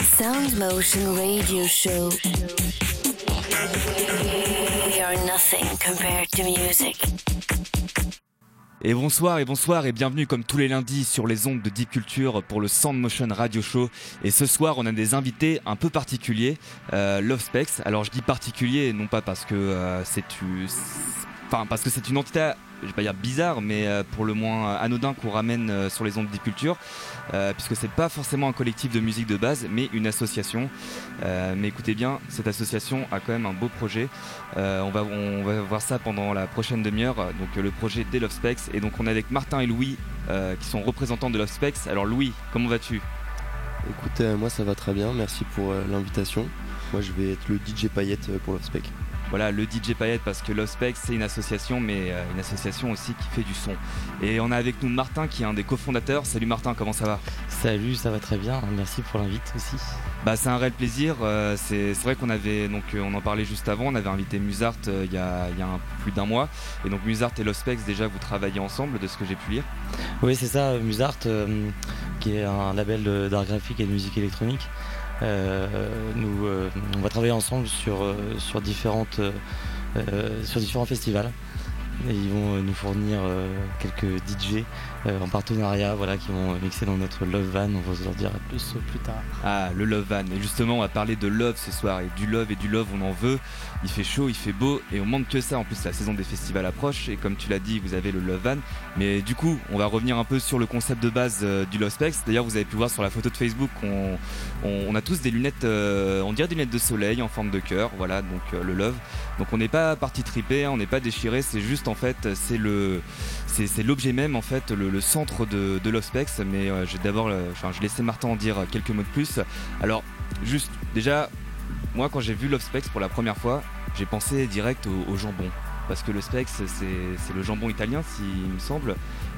Sound Motion Radio Show. Are nothing compared to music. Et bonsoir et bonsoir et bienvenue comme tous les lundis sur les ondes de Deep Culture pour le Sound Motion Radio Show. Et ce soir on a des invités un peu particuliers, euh, Love Specs. Alors je dis particulier non pas parce que euh, c'est enfin parce que c'est une entité je vais pas dire bizarre, mais euh, pour le moins anodin qu'on ramène euh, sur les ondes de culture, euh, puisque c'est pas forcément un collectif de musique de base, mais une association. mais écoutez bien, cette association a quand même un beau projet. on, va, on va voir ça pendant la prochaine demi-heure. Donc le projet des Love Specs. Et donc on est avec Martin et Louis, qui sont représentants de Love Specs. Alors Louis, comment vas-tu? Écoute, moi ça va très bien. Merci pour l'invitation. Moi je vais être le DJ paillette pour Love Specs voilà le DJ Payette parce que Lospec c'est une association mais euh, une association aussi qui fait du son. Et on a avec nous Martin qui est un des cofondateurs. Salut Martin, comment ça va? Salut, ça va très bien. Merci pour l'invite aussi. Bah c'est un réel plaisir. Euh, c'est vrai qu'on avait donc euh, on en parlait juste avant. On avait invité Musart il y a, plus d'un mois. Et donc Musart et Lospex déjà vous travaillez ensemble de ce que j'ai pu lire. Oui c'est ça. Musart qui est un label d'art graphique et de musique électronique. Euh, nous, euh, on va travailler ensemble sur, euh, sur, différentes, sur différents festivals. Et ils vont nous fournir quelques DJ en partenariat voilà, qui vont mixer dans notre Love Van. On va se leur dire plus plus tard. Ah, le Love Van. Et justement, on va parler de Love ce soir. Et du Love et du Love, on en veut. Il fait chaud, il fait beau. Et on manque que ça. En plus, la saison des festivals approche. Et comme tu l'as dit, vous avez le Love Van. Mais du coup, on va revenir un peu sur le concept de base du Love Specs. D'ailleurs, vous avez pu voir sur la photo de Facebook qu'on on, a tous des lunettes, euh, on dirait des lunettes de soleil en forme de cœur, voilà, donc euh, le love. Donc on n'est pas parti triper, hein, on n'est pas déchiré, c'est juste en fait, c'est le, c'est l'objet même en fait, le, centre de, de Specs. Mais euh, j'ai d'abord, vais laisser Martin en dire quelques mots de plus. Alors, juste, déjà, moi quand j'ai vu Love Specs pour la première fois, j'ai pensé direct au, jambon parce que le Specs c'est le jambon italien s'il me semble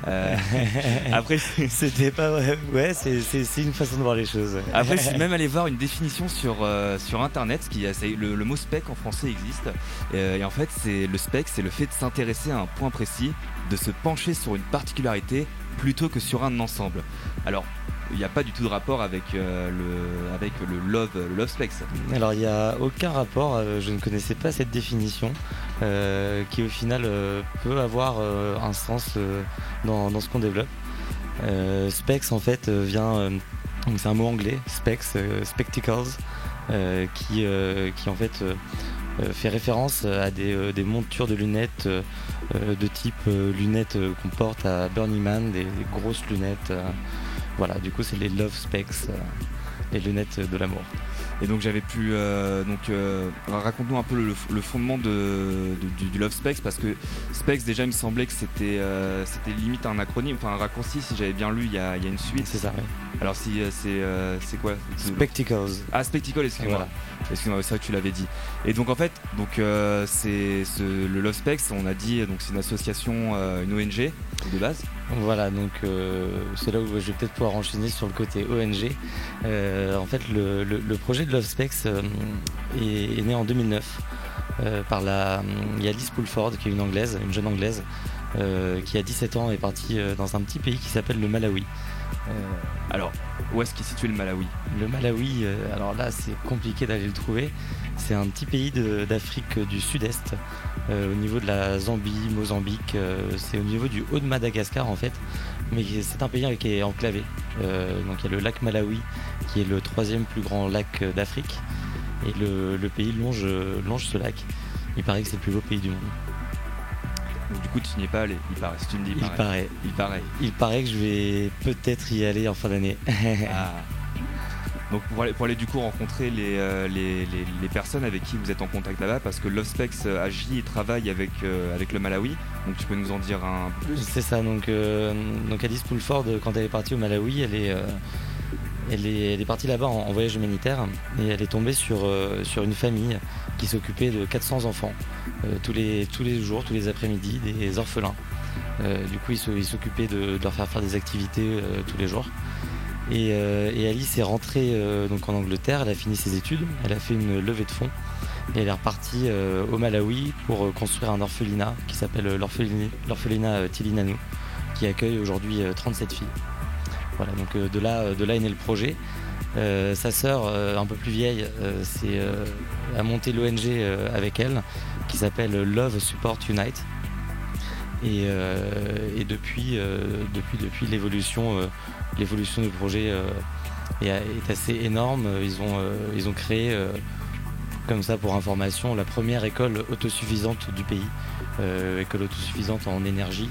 euh, après, c'était pas vrai. Ouais, c'est une façon de voir les choses. Après, je suis même allé voir une définition sur, euh, sur internet. Qui, le, le, mot spec en français existe. Euh, et en fait, c'est le spec, c'est le fait de s'intéresser à un point précis, de se pencher sur une particularité plutôt que sur un ensemble. Alors, il n'y a pas du tout de rapport avec, le, avec le love, love specs. Alors il n'y a aucun rapport, je ne connaissais pas cette définition. Euh, qui au final euh, peut avoir euh, un sens dans, ce qu'on développe. specs en fait vient, c'est un mot anglais, specs, spectacles, qui, qui en fait fait référence à des, montures de lunettes de type lunettes qu'on porte à Burning Man, des, grosses lunettes. Voilà, du coup c'est les Love Specs, les lunettes de l'amour. Et donc j'avais pu euh, donc euh, raconte-nous un peu le, fondement de, du, Love Specs parce que Specs déjà il me semblait que c'était euh, c'était limite un acronyme, enfin un raccourci si j'avais bien lu il y a, y a une suite. C'est ça. Oui. Alors si c'est c'est quoi? Spectacles. Ah Spectacles excuse-moi. Excuse-moi c'est vrai que tu l'avais dit. Et donc en fait donc c'est le Love Specs on a dit donc c'est une association une ONG de base. Voilà, donc euh, c'est là où je vais peut-être pouvoir enchaîner sur le côté ONG. Euh, en fait, le, projet de Love Specs euh, est, né en 2009 par la. A Alice Poulford, qui est une anglaise, une jeune anglaise, qui a 17 ans est partie dans un petit pays qui s'appelle le Malawi. Alors, où est-ce qu'il situe le Malawi? Le Malawi, alors là, c'est compliqué d'aller le trouver. C'est un petit pays d'Afrique du Sud-Est. Euh, au niveau de la Zambie, Mozambique, euh, c'est au niveau du haut de Madagascar en fait, mais c'est un pays qui est enclavé. Euh, donc il y a le lac Malawi qui est le troisième plus grand lac d'Afrique et le, pays longe, longe ce lac. Il paraît que c'est le plus beau pays du monde. Du coup, tu n'y es pas allé, il paraît. tu me dis, il, paraît. Il paraît. Il paraît que je vais peut-être y aller en fin d'année. ah. Donc pour aller, du coup rencontrer euh, les, les, personnes avec qui vous êtes en contact là-bas, parce que Lovespex euh, agit et travaille avec, euh, avec le Malawi, donc tu peux nous en dire un peu plus C'est ça, donc, donc Alice Poulford, quand elle est partie au Malawi, elle est, elle est, elle est partie là-bas en, voyage humanitaire et elle est tombée sur, sur une famille qui s'occupait de 400 enfants, tous, les, tous les jours, tous les après-midi, des orphelins. du coup, ils s'occupaient de, leur faire faire des activités tous les jours. Euh, et, Alice est rentrée euh, donc en Angleterre, elle a fini ses études, elle a fait une levée de fonds et elle est repartie euh, au Malawi pour construire un orphelinat qui s'appelle l'orphelinat Tilinanou, qui accueille aujourd'hui 37 filles. Voilà, donc de là, de là est né le projet. Euh, sa sœur, euh, un peu plus vieille, c'est, a monté l'ONG avec elle qui s'appelle Love Support Unite. Et, depuis, depuis, depuis l'évolution, l'évolution du projet est, est, assez énorme. Ils ont, ils ont créé, comme ça pour information, la première école autosuffisante du pays, école autosuffisante en énergie.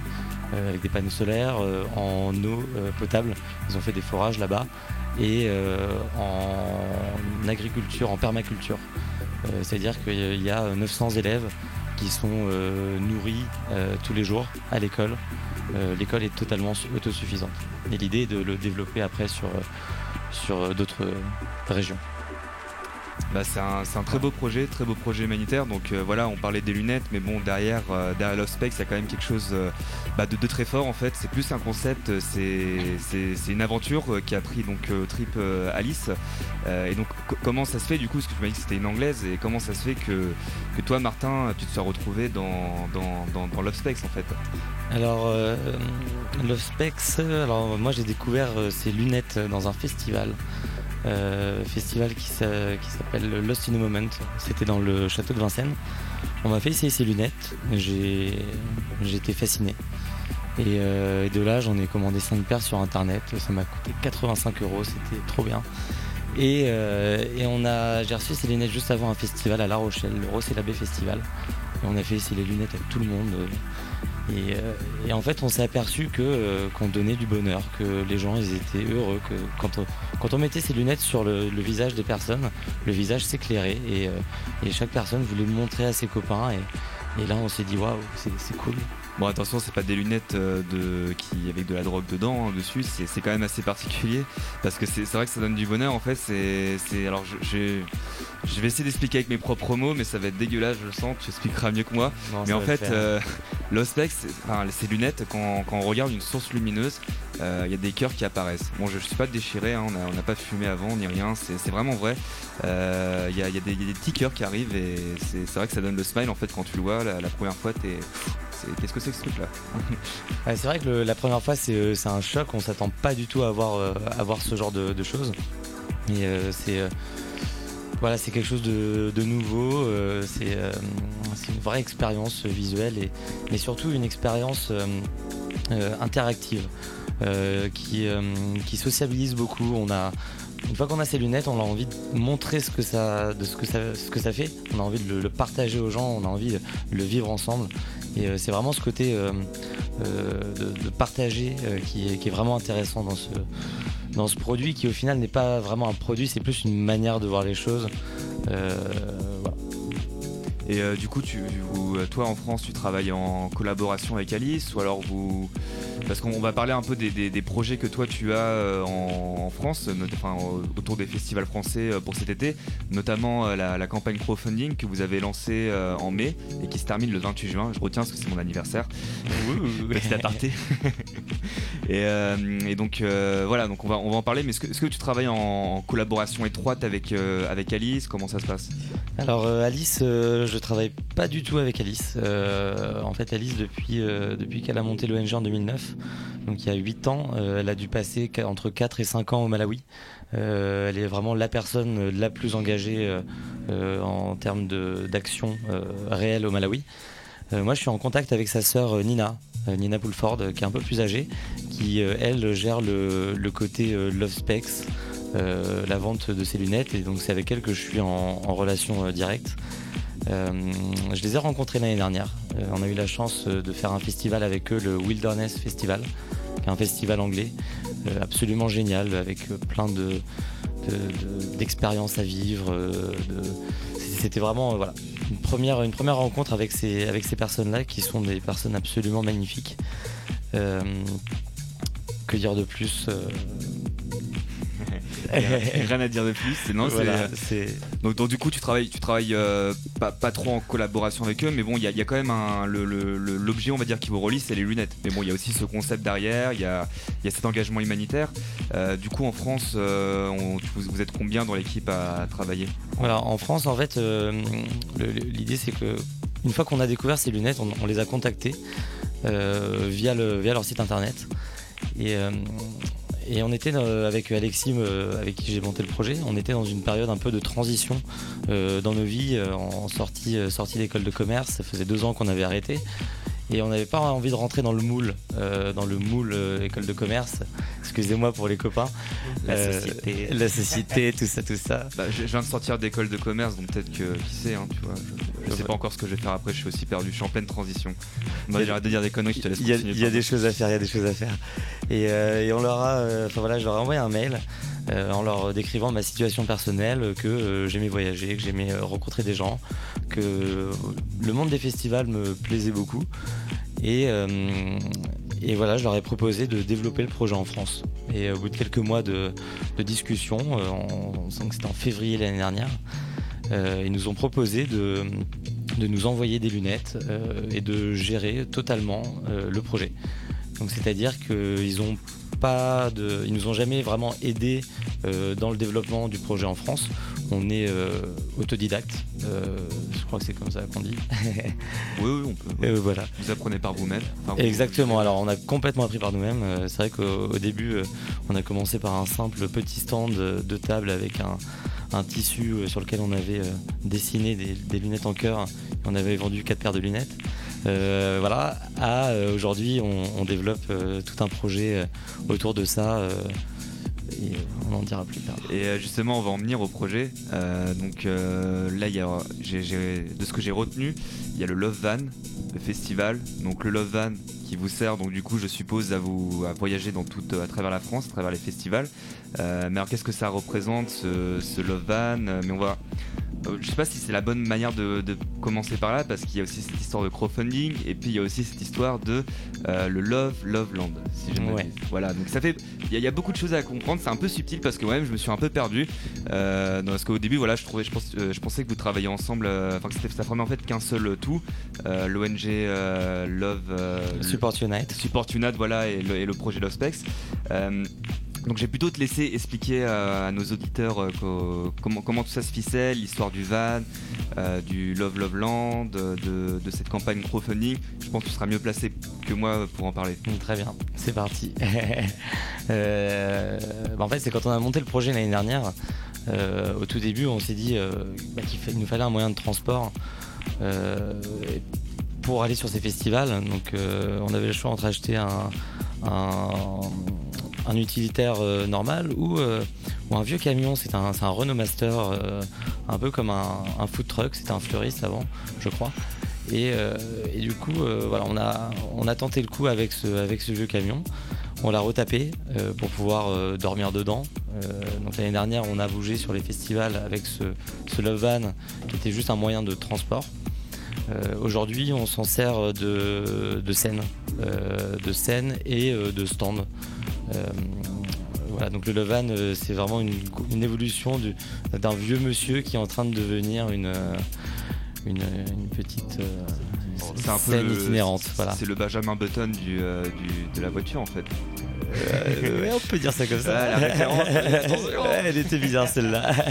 Euh, avec des panneaux solaires, euh, en eau euh, potable. Ils ont fait des forages là-bas et en agriculture, en permaculture. C'est-à-dire qu'il y a 900 élèves qui sont nourris tous les jours à l'école. l'école est totalement autosuffisante. Et l'idée est de le développer après sur, sur d'autres régions. Bah, c'est un, très beau projet, très beau projet humanitaire. Donc euh, voilà, on parlait des lunettes, mais bon, derrière, euh, derrière Love Specs, il y a quand même quelque chose euh, bah, de, très fort en fait. C'est plus un concept, c'est une aventure qui a pris donc trip Alice. et donc, comment ça se fait du coup Parce que tu m'as dit que c'était une anglaise, et comment ça se fait que, toi, Martin, tu te sois retrouvé dans, dans, dans, Love Specs en fait? Alors, Love Specs, alors moi j'ai découvert ces lunettes dans un festival. Euh, festival qui s'appelle Lost in a Moment. C'était dans le château de Vincennes. On m'a fait essayer ces lunettes. J'ai été fasciné. Euh, et, de là, j'en ai commandé 5 paires sur internet. Ça m'a coûté 85 euros. C'était trop bien. Et, euh, on a, j'ai reçu ces lunettes juste avant un festival à La Rochelle, le Rosé Labé Festival. Et on a fait essayer les lunettes avec tout le monde. Euh, et, en fait, on s'est aperçu que euh, qu'on donnait du bonheur, que les gens ils étaient heureux, que quand on, quand on mettait ces lunettes sur le, visage des personnes, le visage s'éclairait et, euh, et, chaque personne voulait le montrer à ses copains. Et, et là, on s'est dit waouh, c'est cool. Bon attention c'est pas des lunettes de, qui avec de la drogue dedans hein, dessus c'est quand même assez particulier parce que c'est vrai que ça donne du bonheur en fait c'est alors je, je vais essayer d'expliquer avec mes propres mots, mais ça va être dégueulasse, je le sens, tu expliqueras mieux que moi. mais en fait, euh, l'ospex, ces lunettes, quand, on regarde une source lumineuse, euh, il y a des cœurs qui apparaissent. Bon, je, ne suis pas déchiré, hein, on n'a pas fumé avant ni rien, c'est vraiment vrai. Euh, il y, a, des petits cœurs qui arrivent et c'est vrai que ça donne le smile en fait quand tu le vois la, première fois. Qu'est-ce que c'est que ce truc là C'est vrai que la première fois c'est un choc, on s'attend pas du tout à voir, ce genre de, de choses. Et c'est voilà, c'est quelque chose de, nouveau, euh, euh, c'est une vraie expérience visuelle, et, mais surtout une expérience euh, interactive qui, sociabilise beaucoup. On a, une fois qu'on a ces lunettes, on a envie de montrer ce que ça, de ce que ça, ce que ça fait. On a envie de le, partager aux gens, on a envie de le vivre ensemble. Et c'est vraiment ce côté de, partager qui, est, vraiment intéressant dans ce, dans ce produit qui au final n'est pas vraiment un produit, c'est plus une manière de voir les choses. Euh, Et euh, du coup, tu, euh, toi en France, tu travailles en collaboration avec Alice ou alors vous. Parce qu'on va parler un peu des, projets que toi tu as en, France, autour des festivals français pour cet été, notamment la, campagne crowdfunding que vous avez lancée en mai et qui se termine le 28 juin. Je retiens parce que c'est mon anniversaire. C'est aparté. Euh, et, donc euh, voilà, donc on va, on va en parler. Mais est-ce que, tu travailles en, collaboration étroite avec, euh, avec Alice? Comment ça se passe? Alors Alice, je travaille pas du tout avec Alice. en fait, Alice, depuis, depuis qu'elle a monté l'ONG en 2009, donc il y a 8 ans, elle a dû passer entre 4 et 5 ans au Malawi. elle est vraiment la personne la plus engagée en termes d'action réelle au Malawi. moi, je suis en contact avec sa sœur Nina, Nina Poulford, qui est un peu plus âgée, qui euh, elle gère le, côté euh, Love Specs, euh, la vente de ses lunettes, et donc c'est avec elle que je suis en, relation directe. Je les ai rencontrés l'année dernière. on a eu la chance de faire un festival avec eux, le Wilderness Festival, qui est un festival anglais absolument génial, avec plein de, d'expériences à vivre. C'était vraiment une, première, rencontre avec ces, avec ces personnes-là, qui sont des personnes absolument magnifiques que dire de plus euh Rien à dire de plus. C'est non. Euh, donc, donc, du coup tu travailles, tu travailles euh, pas, pas, trop en collaboration avec eux, mais bon il y, y, a quand même un, l'objet on va dire qui vous relie, c'est les lunettes. Mais bon il y a aussi ce concept derrière, il y a, y a, cet engagement humanitaire. du coup en France, vous, êtes combien dans l'équipe à, travailler? Voilà en France en fait l'idée c'est que une fois qu'on a découvert ces lunettes, on, les a contactés via, le, via leur site internet. Et, euh, et on était euh, avec Alexis, euh, avec qui j'ai monté le projet, on était dans une période un peu de transition euh, dans nos vies, en sortie, sortie d'école de commerce. Ça faisait deux ans qu'on avait arrêté. Et on n'avait pas envie de rentrer dans le moule, dans le moule école de commerce. Excusez-moi pour les copains. La société. La société, tout ça, tout ça. Bah, je viens de sortir d'école de commerce, donc peut-être que, qui sait, hein, tu vois. Je, sais pas encore ce que je vais faire après, je suis aussi perdu, je suis en pleine transition. Moi, j'arrête de dire des conneries, je te laisse Il y a, des choses à faire, il y a des choses à faire. Et, et on leur a, enfin voilà, je leur ai envoyé un mail euh, en leur décrivant ma situation personnelle, que euh, j'aimais voyager, que j'aimais euh, rencontrer des gens, que le monde des festivals me plaisait beaucoup. Et, et voilà, je leur ai proposé de développer le projet en France. Et au bout de quelques mois de, discussion, on, sent que c'était en février l'année dernière, ils nous ont proposé de, nous envoyer des lunettes et de gérer totalement le projet. C'est-à-dire qu'ils ont pas de, ils nous ont jamais vraiment aidés euh, dans le développement du projet en France. On est euh, autodidacte, euh, je crois que c'est comme ça qu'on dit. oui, oui, on peut. voilà. Vous apprenez par vous-même. Exactement. Alors on a complètement appris par nous-mêmes. c'est vrai qu'au début, on a commencé par un simple petit stand de table avec un, tissu sur lequel on avait dessiné des, lunettes en cœur. On avait vendu quatre paires de lunettes. Euh, voilà, euh, aujourd'hui, on, développe euh, tout un projet autour de ça. et on en dira plus tard. Et justement, on va en venir au projet. donc là, y a, de ce que j'ai retenu, il y a le Love Van, le festival. Donc le Love Van qui vous sert, donc du coup, je suppose, à vous à voyager dans tout, à travers la France, à travers les festivals. mais alors, qu'est-ce que ça représente, ce, ce Love Van? Mais on va euh, je sais pas si c'est la bonne manière de, commencer par là parce qu'il y a aussi cette histoire de crowdfunding et puis il y a aussi cette histoire de euh, le Love Love Land si je Voilà donc ça fait il y, a beaucoup de choses à comprendre c'est un peu subtil parce que moi-même je me suis un peu perdu euh, parce qu'au début voilà je trouvais je, je, pensais que vous travailliez ensemble enfin que ça formait en fait qu'un seul tout l'ONG Love Support Unite. Support Unite voilà et le, et le projet Love Specs donc j'ai plutôt te laisser expliquer euh, à nos auditeurs euh, comment, tout ça se ficelle, l'histoire du van, euh, du Love Love Land, de, cette campagne crowdfunding. Je pense que tu seras mieux placé que moi pour en parler. Mm, très bien, c'est parti. Bah, en fait c'est quand on a monté le projet l'année dernière, au tout début on s'est dit bah, qu'il nous fallait un moyen de transport pour aller sur ces festivals. Donc on avait le choix entre acheter un utilitaire euh, normal euh, ou, un vieux camion. C'est un, Renault Master, euh, un peu comme un, food truck. C'était un fleuriste avant, je crois. Et, du coup, voilà, on a, tenté le coup avec ce, vieux camion. On l'a retapé pour pouvoir dormir dedans. donc l'année dernière, on a bougé sur les festivals avec ce Love Van qui était juste un moyen de transport. Aujourd'hui, on s'en sert de, de scène, de scène et de stand. Euh, voilà, donc le Levan, euh, c'est vraiment une, évolution d'un vieux monsieur qui est en train de devenir une, euh, une, petite c'est un scène peu itinérante. Voilà. C'est le Benjamin Button du, de la voiture en fait. on peut dire ça comme ça. Elle était bizarre celle-là.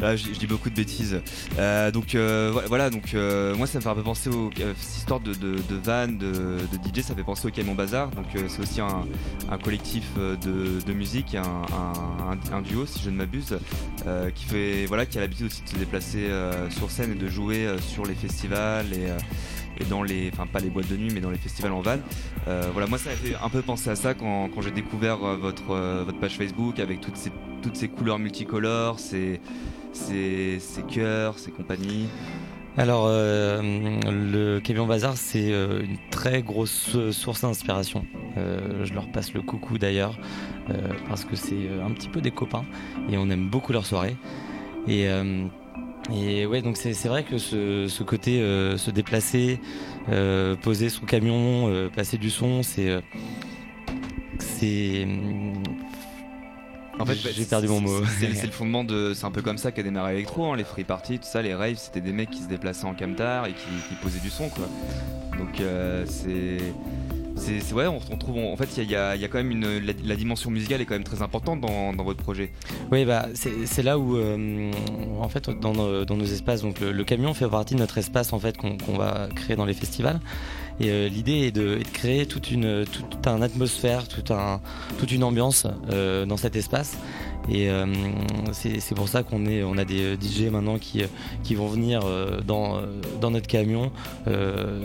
je, dis beaucoup de bêtises. Euh, donc euh, voilà, donc euh, moi ça me fait un peu penser aux cette histoire de, van, de, DJ, ça fait penser au Camion Bazar. Donc c'est aussi un, collectif de, musique, un, duo si je ne m'abuse, qui fait voilà, qui a l'habitude aussi de se déplacer sur scène et de jouer sur les festivals et dans les, enfin pas les boîtes de nuit, mais dans les festivals en van. voilà, moi ça m'a fait un peu penser à ça quand, j'ai découvert votre, votre page Facebook avec toutes ces, toutes ces couleurs multicolores, ces, cœurs, ses compagnies alors, euh, le Camion Bazar, c'est euh, une très grosse source d'inspiration. Euh, je leur passe le coucou d'ailleurs, parce que c'est un petit peu des copains et on aime beaucoup leur soirée. Et, ouais, donc c'est vrai que ce, côté se déplacer, poser son camion, passer du son, c'est en fait, j'ai perdu mon mot. C'est le fondement de. C'est un peu comme ça qu'a démarré l'électro, hein, les free parties, tout ça, les raves, c'était des mecs qui se déplaçaient en camtar et qui, posaient du son, quoi. Donc euh, c'est. c'est ouais, on, trouve en fait il y, a, quand même une la, dimension musicale est quand même très importante dans, votre projet. Oui, bah c'est là où euh, en fait dans nos, espaces, donc le, camion fait partie de notre espace en fait qu'on va créer dans les festivals. Et euh, l'idée est, de, créer toute une atmosphère, toute un toute une ambiance euh, dans cet espace. Et c'est pour ça qu'on on a des DJ maintenant qui qui vont venir dans dans notre camion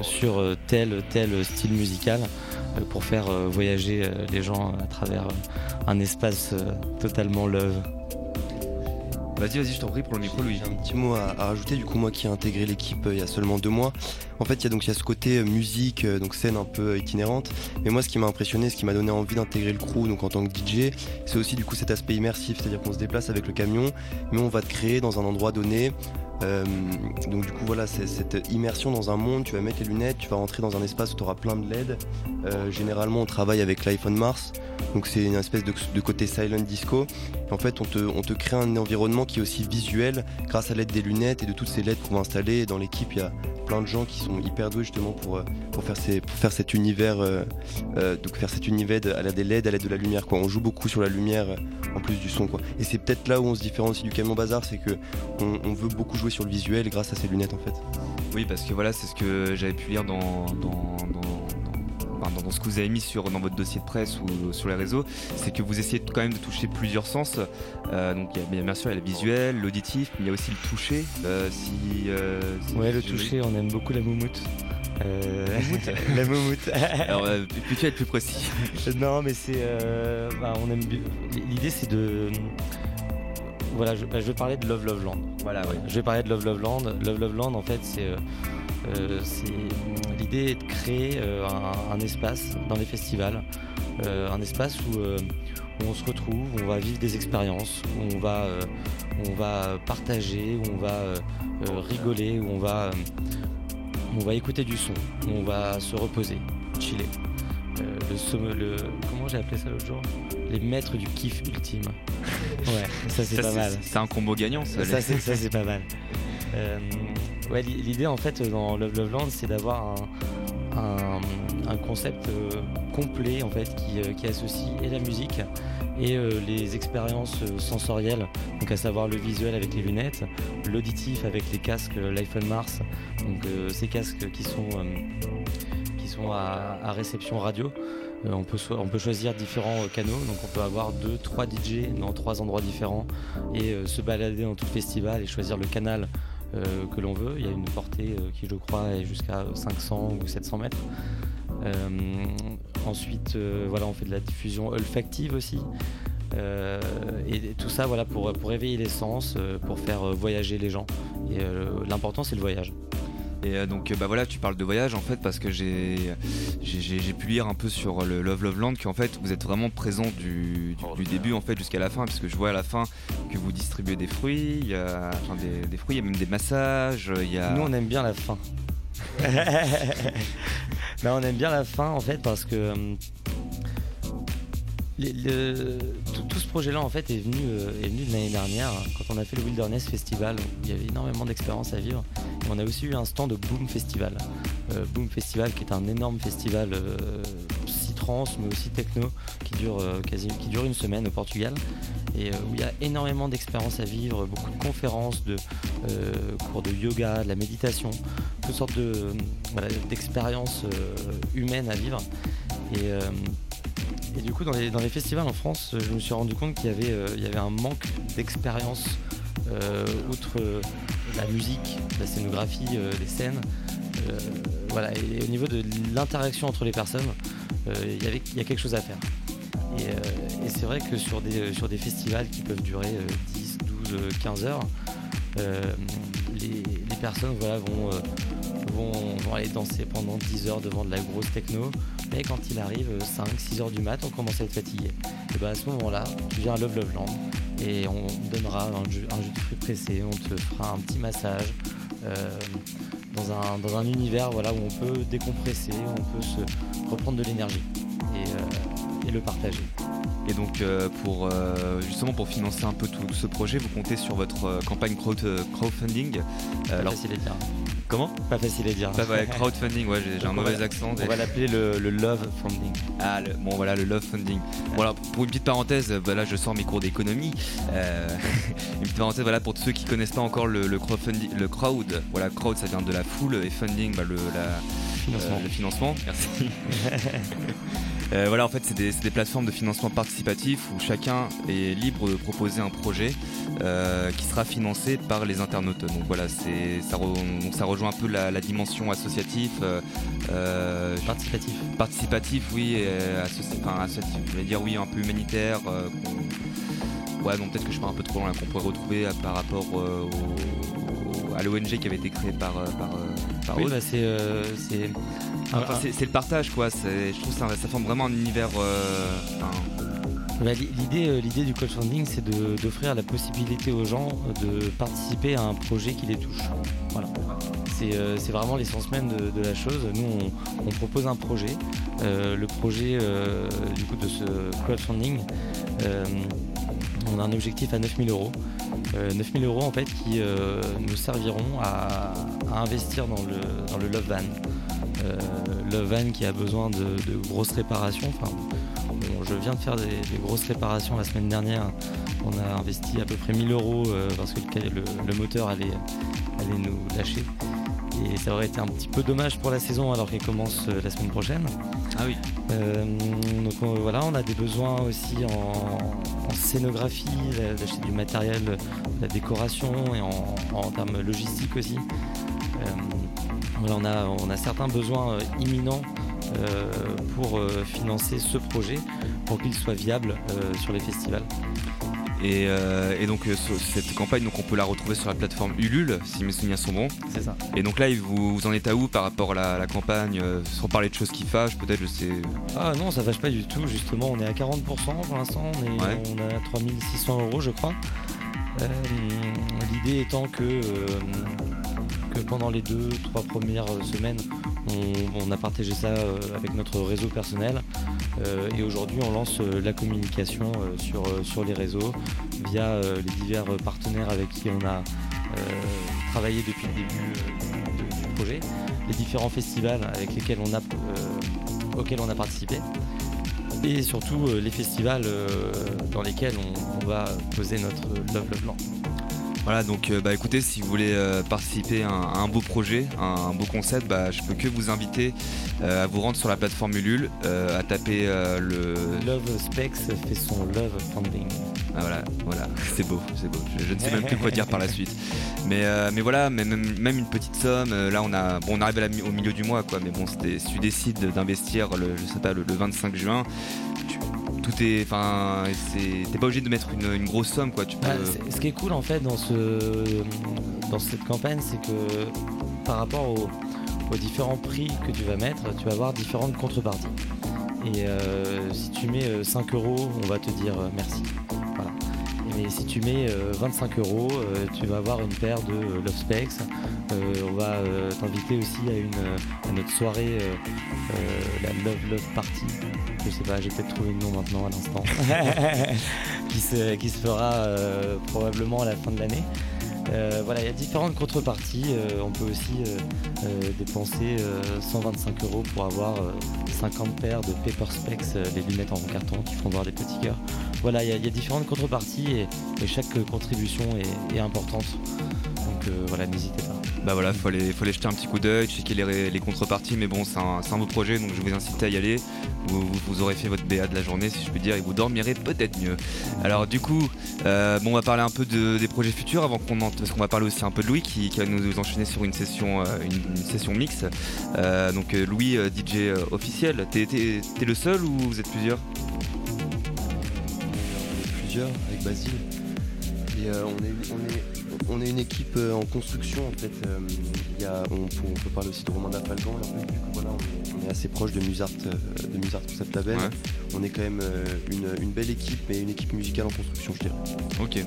sur tel tel style musical. Euh, pour faire euh, voyager euh, les gens à travers un espace totalement love. Vas-y, vas-y, je t'en prie pour le micro, Louis. J'ai un petit mot à, rajouter. Du coup, moi qui ai intégré l'équipe il y a seulement deux mois, en fait, il y a donc il y a ce côté musique, donc scène un peu itinérante. Mais moi, ce qui m'a impressionné, ce qui m'a donné envie d'intégrer le crew, donc en tant que DJ, c'est aussi du coup cet aspect immersif, c'est-à-dire qu'on se déplace avec le camion, mais on va te créer dans un endroit donné euh, donc du coup voilà, c'est cette immersion dans un monde, tu vas mettre les lunettes, tu vas rentrer dans un espace où tu auras plein de LED. Euh, généralement on travaille avec l'iPhone Mars, donc c'est une espèce de, côté silent disco. en fait on te, on te crée un environnement qui est aussi visuel grâce à l'aide des lunettes et de toutes ces LED qu'on va installer. Dans l'équipe il y a plein de gens qui sont hyper doués justement pour, euh, pour, faire, ces, faire cet univers, donc faire cet univers à l'aide des LED, à l'aide de la lumière. Quoi. On joue beaucoup sur la lumière en plus du son. Quoi. Et c'est peut-être là où on se différencie du camion bazar, c'est que on, veut beaucoup jouer sur le visuel grâce à ces lunettes en fait. Oui, parce que voilà, c'est ce que j'avais pu lire dans, dans, ce que vous avez mis sur, dans votre dossier de presse ou sur les réseaux, c'est que vous essayez quand même de toucher plusieurs sens. Euh, donc il y a, bien sûr il y a le visuel, l'auditif, mais il y a aussi le toucher. Euh, si, euh, ouais, le toucher, on aime beaucoup la moumoute. Euh, la moumoute. Alors, euh, peux-tu être plus précis Non, mais c'est. Euh, bah, on aime. L'idée, c'est de. Voilà, je, bah, je, vais parler de Love Love Land. Voilà. Je vais parler de Love Love Land. Love Love Land, en fait, c'est. Euh, l'idée est de créer un, un, espace dans les festivals, un espace où, où, on se retrouve, où on va vivre des expériences, où on va, on va partager, où on va rigoler, où on va on va écouter du son, on va se reposer, chiller. Euh, le, comment j'ai appelé ça l'autre jour Les maîtres du kiff ultime. Ouais, ça c'est pas mal. C'est un combo gagnant ça. Ça c'est pas mal. Euh, ouais, l'idée en fait dans Love Love Land c'est d'avoir un, concept euh, complet en fait qui, qui associe et la musique et euh, les expériences euh, sensorielles, donc à savoir le visuel avec les lunettes, l'auditif avec les casques euh, l'iPhone Mars, donc ces casques qui sont, à, réception radio. on, peut on peut choisir différents canaux, donc on peut avoir deux, trois DJ dans trois endroits différents et se balader dans tout le festival et choisir le canal que l'on veut. Il y a une portée qui, je crois, est jusqu'à 500 ou 700 mètres. Euh, ensuite, euh, voilà, on fait de la diffusion olfactive aussi. Euh, et tout ça voilà pour, pour éveiller les sens, pour faire voyager les gens. Et l'important c'est le voyage. Et donc bah voilà, tu parles de voyage en fait parce que j'ai j'ai pu lire un peu sur le Love Love Land qu'en fait vous êtes vraiment présent du, du, début en fait jusqu'à la fin puisque je vois à la fin que vous distribuez des fruits, il y a enfin, des, des, fruits, il y a même des massages, il y a. Nous on aime bien la fin. on aime bien la fin en fait parce que euh, tout, ce projet-là en fait est venu, euh, de l'année dernière quand on a fait le Wilderness Festival où il y avait énormément d'expériences à vivre. on a aussi eu un stand de Boom Festival. Euh, Boom Festival qui est un énorme festival trance mais aussi techno qui dure quasi, qui dure une semaine au Portugal et où il y a énormément d'expériences à vivre, beaucoup de conférences, de cours de yoga, de la méditation, toutes sortes de d'expériences humaines à vivre. Et du coup, dans les, festivals en France, je me suis rendu compte qu'il y, avait, euh, y avait un manque d'expérience euh, outre euh, la musique, la scénographie, les scènes. voilà, et, au niveau de l'interaction entre les personnes, il y, a quelque chose à faire. Et, c'est vrai que sur des, sur des festivals qui peuvent durer 10, 12, 15 heures, les, personnes voilà, vont, vont, aller danser pendant 10 heures devant de la grosse techno. Mais quand il arrive 5-6 heures du mat, on commence à être fatigué. Et bien à ce moment-là, tu viens à Love Love Land et on donnera un jus, de fruits pressé, on te fera un petit massage. Euh, dans, un, univers voilà, où on peut décompresser, où on peut se reprendre de l'énergie et, euh, et le partager. Et donc euh, pour euh, justement pour financer un peu tout ce projet, vous comptez sur votre euh, campagne crowd, euh, crowdfunding. Alors facile à dire. Comment Pas facile à dire. Ouais, crowdfunding, ouais, j'ai un mauvais va- accent. On va l'appeler le, le love funding. Ah, le- bon voilà, le love funding. Voilà, pour une petite parenthèse, euh, bah, je sors mes cours d'économie. Euh, une petite parenthèse, voilà, pour ceux qui connaissent pas encore le, le crowdfunding, le crowd. Voilà, crowd ça vient de la foule et funding, bah, le, la, Financement. euh, le financement. Merci. Euh, voilà, en fait, c'est des, plateformes de financement participatif où chacun est libre de proposer un projet euh, qui sera financé par les internautes. Donc voilà, ça, re- donc, ça rejoint un peu la, la dimension associative. euh, Participatif. participatif, oui, et associ- enfin, associatif, je voulais dire oui, un peu humanitaire. ouais, non, peut-être que je pars un peu trop loin, qu'on pourrait retrouver par rapport au- à l'ONG qui avait été créée par, par, par Oui, bah, c'est. euh, Enfin, un- c'est le partage, quoi. Je trouve que ça, ça forme vraiment un univers. euh, Bah, li- L'idée, euh, l'idée du crowdfunding, c'est d'offrir la possibilité aux gens de participer à un projet qui les touche. Voilà. C'est euh, vraiment l'essence même de, de la chose. Nous, on, on propose un projet. Euh, le projet euh, du coup de ce crowdfunding, on a un objectif à 9000 euros. Euh, 9000 euros en fait qui euh, nous serviront à, investir dans le, Love Van. Euh, Love Van qui a besoin de, grosses réparations. Enfin, je viens de faire des, grosses réparations la semaine dernière. On a investi à peu près 1000 euros euh, parce que le, le- moteur allait, allait nous lâcher. Et ça aurait été un petit peu dommage pour la saison alors qu'elle commence euh, la semaine prochaine. Ah oui. Euh, donc euh, voilà, on a des besoins aussi en, scénographie, d'acheter du matériel, de la décoration et en, termes logistiques aussi. Euh, voilà, on, a, on a certains besoins euh, imminents pour financer ce projet, pour qu'il soit viable sur les festivals. Et, euh, et donc, euh, ce- cette campagne, donc, on peut la retrouver sur la plateforme Ulule, si mes souvenirs sont bons. C'est ça. Et donc là, vous, vous en êtes à où par rapport à la, la campagne euh, Sans parler de choses qui fâchent, peut-être, je sais. Ah non, ça fâche pas du tout. Justement, on est à 40% pour l'instant. On, est- Ouais. on a 3600 euros, je crois. L'idée étant que, que pendant les deux, trois premières semaines, on, a partagé ça euh, avec notre réseau personnel. Euh, et aujourd'hui, on lance euh, la communication sur, sur les réseaux via les divers partenaires avec qui on a travaillé depuis le début du projet, les différents festivals avec lesquels on a, auxquels on a participé et surtout les festivals dans lesquels on, on va poser notre Love Love Land. Voilà, donc euh, bah écoutez, si vous voulez euh, participer à un, à un beau projet, un, un beau concept, bah, je peux que vous inviter euh, à vous rendre sur la plateforme Ulule, à taper le. Love Specs fait son Love Funding. Ah, voilà, voilà, c'est beau, c'est beau. Je, je ne sais même plus quoi dire par la suite. Mais, mais voilà, même, même une petite somme. là, on a, bon, on arrive à la au milieu du mois, quoi. Mais bon, si tu décides d'investir, le, je sais pas, le, le 25 juin, tu- tout est, enfin, c'est, t'es pas obligé de mettre une, une grosse somme, quoi. Tu peux. Ah, c'est- ce qui est cool en fait dans, ce, dans cette campagne, c'est que par rapport au- aux différents prix que tu vas mettre, tu vas avoir différentes contreparties. Et euh, si tu mets euh, 5 euros, on va te dire euh, merci. Voilà. Mais si tu mets euh, 25 euros, euh, tu vas avoir une paire de euh, Love Specs. Euh, on va euh, t'inviter aussi à, une, à notre soirée, euh, euh, la Love Love Party. Je sais pas, j'ai peut-être trouvé le nom maintenant à l'instant. qui, se, qui se fera euh, probablement à la fin de l'année. Euh, voilà, il y a différentes contreparties. Euh, on peut aussi euh, euh, dépenser euh, 125 euros pour avoir euh, 50 paires de Paper Specs, euh, les lunettes en carton qui font voir des petits cœurs. Voilà, il y, a- différentes contreparties et, chaque contribution est, importante. Donc euh, voilà, n'hésitez pas. Bah voilà, faut aller, faut aller jeter un petit coup d'œil, checker les, contreparties, mais bon, c'est un, beau projet, donc je vous incite à y aller. Vous, aurez fait votre BA de la journée, si je peux dire, et vous dormirez peut-être mieux. Alors du coup, euh, bon, on va parler un peu de- des projets futurs avant qu'on parce qu'on va parler aussi un peu de Louis qui, va nous enchaîner sur une session, euh, une, une session mix. Euh, donc euh, Louis, euh, DJ euh, officiel, t'es le seul ou vous êtes plusieurs? Avec Basile. Et euh, on, est, on, est, on est une équipe euh, en construction en fait. Euh, il y a, on, peut, on peut parler aussi de Romain Dafalgan. en fait. Du coup, voilà, on, est, on est assez proche de Musart, de Musart Concept Label. Ouais. On est quand même euh, une, une belle équipe, mais une équipe musicale en construction, je dirais. Ok.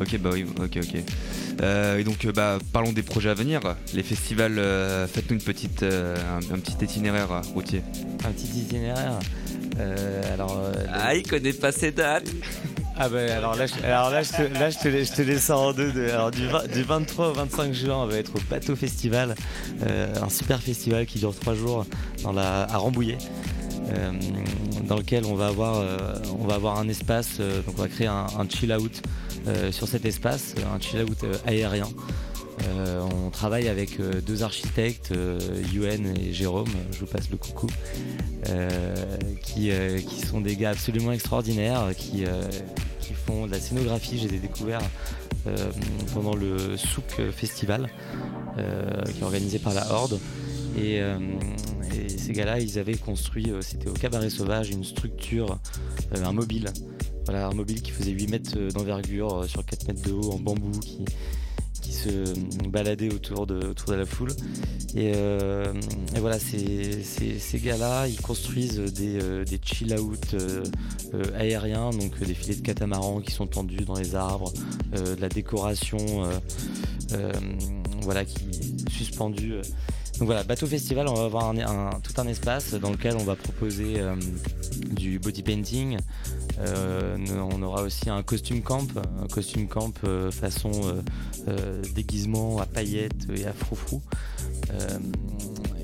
Ok, bah oui, ok, ok. Euh, et donc, bah, parlons des projets à venir. Les festivals, euh, faites-nous une petite, euh, un, un petit itinéraire routier. un petit itinéraire. alors, ah, il connaît pas ses dates. Ah ben alors là, je, te, là, je te, je te laisse en deux. alors du, du, 23 au 25 juin, on va être au Bateau Festival, un super festival qui dure trois jours dans la, à Rambouillet. Euh, dans lequel on va avoir, euh, on va avoir un espace, euh, donc on va créer un, chill out sur cet espace, un chill out aérien. On travaille avec deux architectes, Yuen et Jérôme, je vous passe le coucou, qui, sont des gars absolument extraordinaires, qui, qui font de la scénographie. J'ai des découvertes pendant le Souk Festival, qui est organisé par la Horde. Et, ces gars-là, ils avaient construit, euh, c'était au Cabaret Sauvage, une structure, euh, un mobile. Un mobile qui faisait 8 mètres euh, d'envergure sur 4 mètres de haut en bambou se baladait autour de, autour de la foule. Et, voilà, ces, ces, gars-là, ils construisent des, des chill-out aériens, donc des filets de catamaran qui sont tendus dans les arbres, de la décoration voilà, qui est suspendue donc voilà, bateau festival, on va avoir tout un espace dans lequel on va proposer euh, du body painting. Euh, on aura aussi un costume camp, un costume camp euh, façon déguisement à paillettes et à froufrou.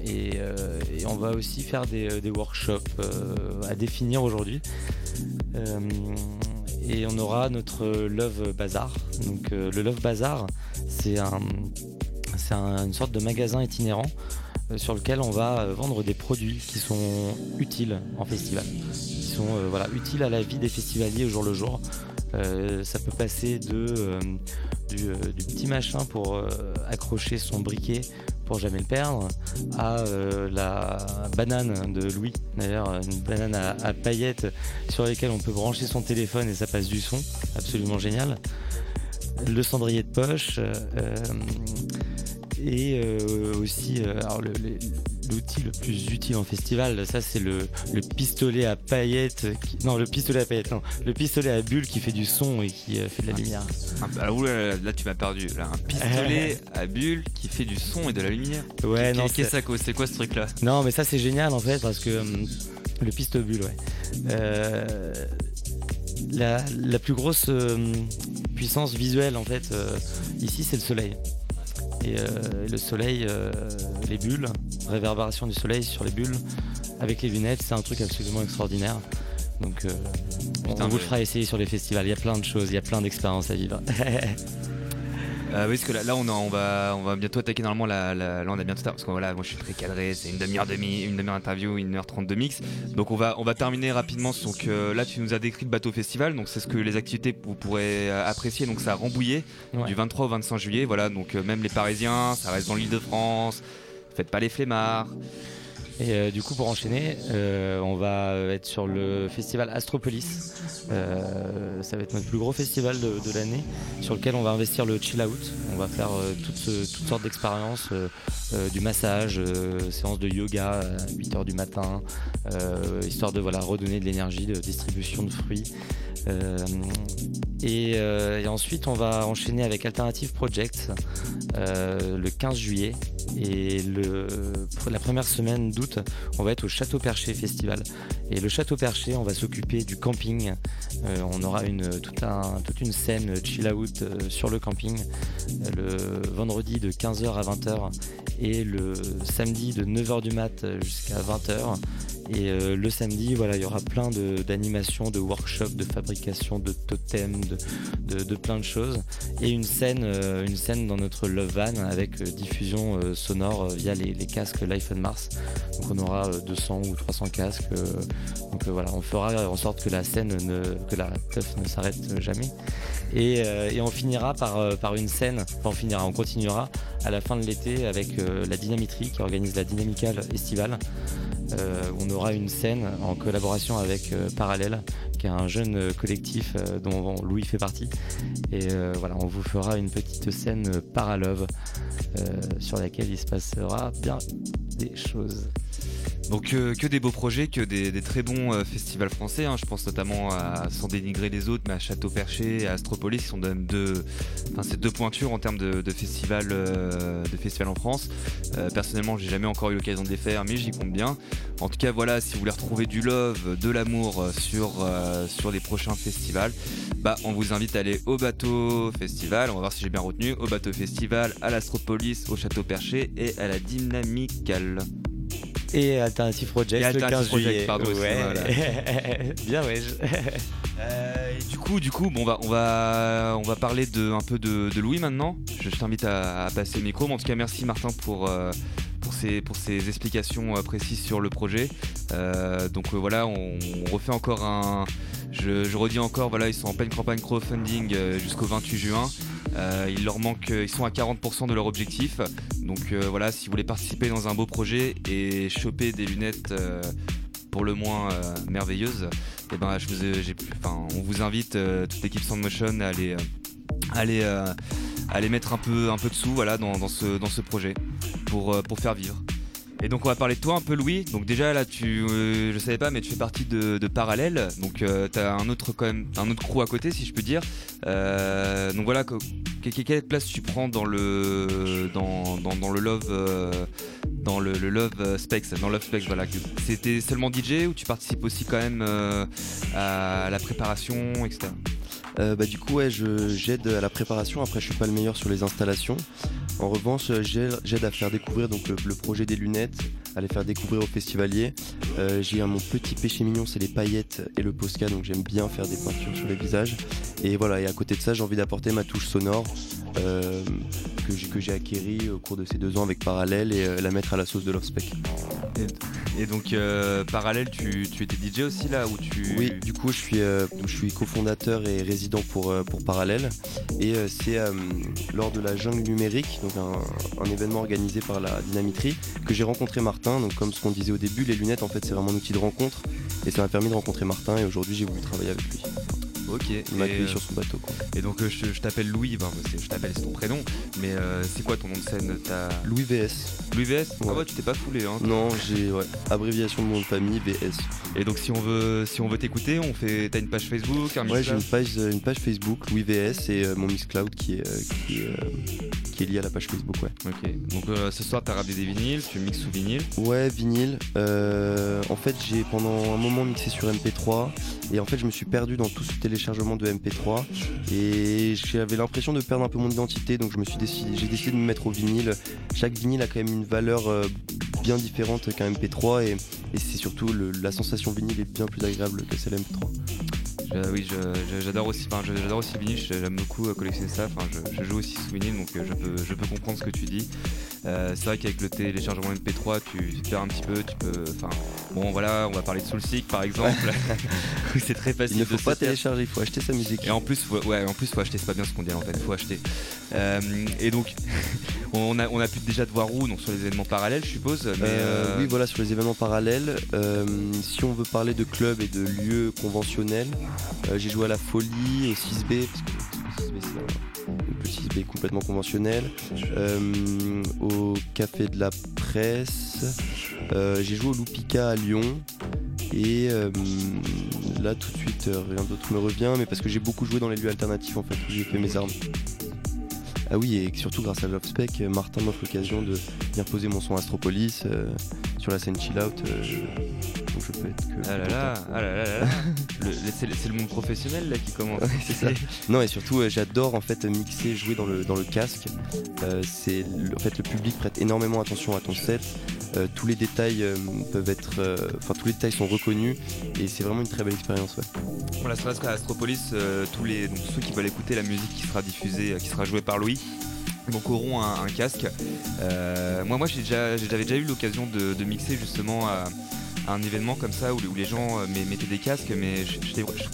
Et, on va aussi faire des, des workshops à définir aujourd'hui. et on aura notre Love Bazar. Donc le Love Bazar, c'est un c'est une sorte de magasin itinérant euh, sur lequel on va euh, vendre des produits qui sont utiles en festival, qui sont euh, voilà, utiles à la vie des festivaliers au jour le jour. ça peut passer de, du, petit machin pour accrocher son briquet pour jamais le perdre, à la banane de Louis, d'ailleurs une banane à, paillettes sur lesquelles on peut brancher son téléphone et ça passe du son, absolument génial. Le cendrier de poche, et euh, aussi euh, l'outil le plus utile en festival ça c'est le, pistolet à paillettes non le pistolet à paillettes non le pistolet à bulles qui fait du son et qui euh, fait de la lumière. Ah, bah, là, tu m'as perdu là. Un pistolet à bulles qui fait du son et de la lumière. Ouais non c'est ça c'est quoi ce truc là non mais ça c'est génial en fait parce que le pistolet bulle ouais. La, la, plus grosse puissance visuelle en fait ici c'est le soleil euh, et, le soleil, euh, les bulles, réverbération du soleil sur les bulles avec les lunettes, c'est un truc absolument extraordinaire. Donc euh, on, vous le fera essayer sur les festivals. Il y a plein de choses, il y a plein d'expériences à vivre. Euh, oui, parce que là, on, on, va, on va bientôt attaquer normalement la, là on a bientôt parce que voilà, moi je suis très cadré, c'est une demi-heure demi, une demi-heure interview, une heure trente de mix. Donc on va, on va terminer rapidement. Donc là, tu nous as décrit le bateau festival, donc c'est ce que les activités que vous pourrez euh, apprécier. Donc ça a Rambouillet du 23 au 25 juillet. Voilà, donc euh, même les Parisiens, ça reste dans l'île de France. Faites pas les flemmards. Et euh, du coup, pour enchaîner, euh, on va être sur le festival Astropolis. Euh, ça va être notre plus gros festival de, l'année, sur lequel on va investir le chill out. On va faire toutes, toutes, sortes d'expériences, du massage, séances de yoga à 8h du matin, histoire de voilà, redonner de l'énergie, de distribution de fruits. Et, ensuite, on va enchaîner avec Alternative Project le 15 juillet. Et la première semaine d'août, on va être au Château Perché Festival. Et le Château Perché, on va s'occuper du camping. Euh, on aura une, toute, un, toute une scène chill out euh, sur le camping le vendredi de 15h à 20h et le samedi de 9h du mat jusqu'à 20h. Et euh, le samedi, voilà, il y aura plein d'animations, de, workshops, de fabrication, de totems, de, plein de choses. Et une scène, une scène dans notre Love Van avec diffusion sonore via les, casques Life on Mars. Donc on aura 200 euh, ou 300 casques. Euh, donc euh, voilà, on fera en sorte que la scène, ne, que la teuf ne s'arrête jamais. Et, on finira par, par une scène, enfin on finira, on continuera à la fin de l'été avec la Dynamitrie qui organise la Dynamicale estivale. on aura une scène en collaboration avec Parallèle, qui est un jeune collectif dont Louis fait partie. Et voilà, on vous fera une petite scène Paralove sur laquelle il se passera bien des choses. Donc euh, que des beaux projets, que des, très bons euh, festivals français. hein. Je pense notamment à, sans dénigrer les autres, mais à Château Perché, et à Astropolis, qui sont deux, pointures en termes de, festivals, euh, en France. Personnellement, j'ai jamais encore eu l'occasion de les faire, mais j'y compte bien. En tout cas, voilà, si vous voulez retrouver du love, de l'amour sur sur les prochains festivals, bah on vous invite à aller au bateau festival. On va voir si j'ai bien retenu. Au bateau festival, à l'Astropolis, au Château Perché et à la Dynamicale. Et Alternative Project Et le Alternative 15 Project, juillet. pardon, ouais. Bien ouais. Euh, du coup, du coup, bon, on va, on va, on va parler de un peu de, de Louis maintenant. Je, je t'invite à, à passer le micro. Mais en tout cas, merci Martin pour euh, pour pour ces explications euh, précises sur le projet. Euh, donc euh, voilà, on, refait encore un. Je, redis encore, voilà, ils sont en pleine campagne crowdfunding jusqu'au 28 juin. Leur ils sont à 40% de leur objectif. Donc voilà, si vous voulez participer dans un beau projet et choper des lunettes pour le moins merveilleuses, et ben je vous ai- enfin, on vous invite toute l'équipe Soundmotion à aller, à aller, aller mettre un peu, un peu de sous voilà dans, ce projet pour euh, pour faire vivre. Et donc on va parler de toi un peu Louis. Donc déjà là tu euh, je savais pas mais tu fais partie de, de Parallèle. Donc euh, t'as un autre quand même un autre crew à côté si je peux dire. Euh, donc voilà que- que- quelle place tu prends dans le dans, dans, dans le love dans le, le love specs dans love specs voilà c'était seulement DJ ou tu participes aussi quand même à la préparation etc Euh, bah, du coup, ouais, j'aide à la préparation. Après, je suis pas le meilleur sur les installations. En revanche, j'ai- j'aide à faire découvrir donc, le, projet des lunettes, à les faire découvrir aux festivaliers. Euh, j'ai mon petit péché mignon, c'est les paillettes et le Posca, donc j'aime bien faire des peintures sur les visages. Et voilà, et à côté de ça, j'ai envie d'apporter ma touche sonore que j'ai que j'ai acquérie au cours de ces deux ans avec Parallèle et euh, la mettre à la sauce de Love Spec. et donc euh, parallèle tu, tu étais DJ aussi là où tu Oui, du coup, je suis, euh, je suis cofondateur et résident pour, euh, pour Parallèle. Et euh, c'est euh, lors de la jungle numérique, donc un, un événement organisé par la Dynamitrie, que j'ai rencontré Martin. Donc, comme ce qu'on disait au début, les lunettes, en fait, c'est vraiment un outil de rencontre. Et ça m'a permis de rencontrer Martin. Et aujourd'hui, j'ai voulu travailler avec lui. Ok Il m'a accueilli euh, sur son bateau. quoi. et donc euh, je, je t'appelle Louis ben, je t'appelle c'est ton prénom mais euh, c'est quoi ton nom de scène Louis VS. Louis VS ah Ouais. ouais tu t'es pas foulé hein Non, j'ai ouais, abréviation de mon nom de famille, VS. et donc si on veut si on veut t'écouter on fait t'as une page Facebook un Ouais, j'ai une page, une page Facebook, Louis VS, et mon Mixcloud qui est, euh, qui, est, euh, qui est lié à la page Facebook. Ouais. ok donc euh, ce soir t'as ramené des vinyles tu mixes sous vinyle Ouais, vinyle. Euh, en fait, j'ai pendant un moment mixé sur MP3 et en fait, je me suis perdu dans tout ce téléchargement de MP3 et j'avais l'impression de perdre un peu mon identité, donc je me suis décidé, j'ai décidé de me mettre au vinyle. Chaque vinyle a quand même une valeur euh, bien différente qu'un MP3 et, et c'est surtout le- la sensation vinyle est bien plus agréable que celle MP3. Je- oui, j'adore aussi, enfin, j'adore aussi le vinyle. J'aime beaucoup euh, collectionner ça. Enfin, je, je joue aussi sous vinyle, donc euh, je peux, je peux comprendre ce que tu dis. Euh, c'est vrai qu'avec le téléchargement MP3, tu, perds un petit peu. Tu peux, enfin, bon, voilà, on va parler de Soulseek par exemple. c'est très facile. Il ne faut pas télécharger, il faut acheter sa musique. Et en plus, faut, ouais, en plus, faut acheter. C'est pas bien ce qu'on dit en fait. Faut acheter. Euh, et donc, on a, on a pu déjà te voir où Donc sur les événements parallèles, je suppose. Mais Euh, euh, Oui, voilà, sur les événements parallèles. euh, si on veut parler de clubs et de lieux conventionnels, j'ai joué à la Folie, au 6B, parce que le 6B, c'est un- donc le 6B est complètement conventionnel, euh, au Café de la Presse, euh, j'ai joué au Lupica à Lyon, et euh, là tout de suite, euh, rien d'autre me revient, mais parce que j'ai beaucoup joué dans les lieux alternatifs en fait, où j'ai fait mes armes. Ah oui, et surtout grâce à Love Spec, euh, Martin m'offre l'occasion de venir poser mon son Astropolis euh, sur la scène Chill Out. euh, donc je peux être que. Ah là là, ah là là là c'est le- monde professionnel là qui commence. Ouais, c'est ça. Non et surtout euh, j'adore en fait mixer, jouer dans le, dans le casque. C'est en fait le public prête énormément attention à ton set. Tous les détails peuvent être, enfin tous les détails sont reconnus et c'est vraiment une très belle expérience. Ouais. Voilà, c'est vrai qu'à Astropolis, tous les donc, ceux qui veulent écouter la musique qui sera diffusée, qui sera jouée par Louis, donc auront un, un casque. Euh, moi, moi, j'avais déjà eu l'occasion de, mixer justement à, à un événement comme ça où, les gens euh, met- mettaient des casques, mais je,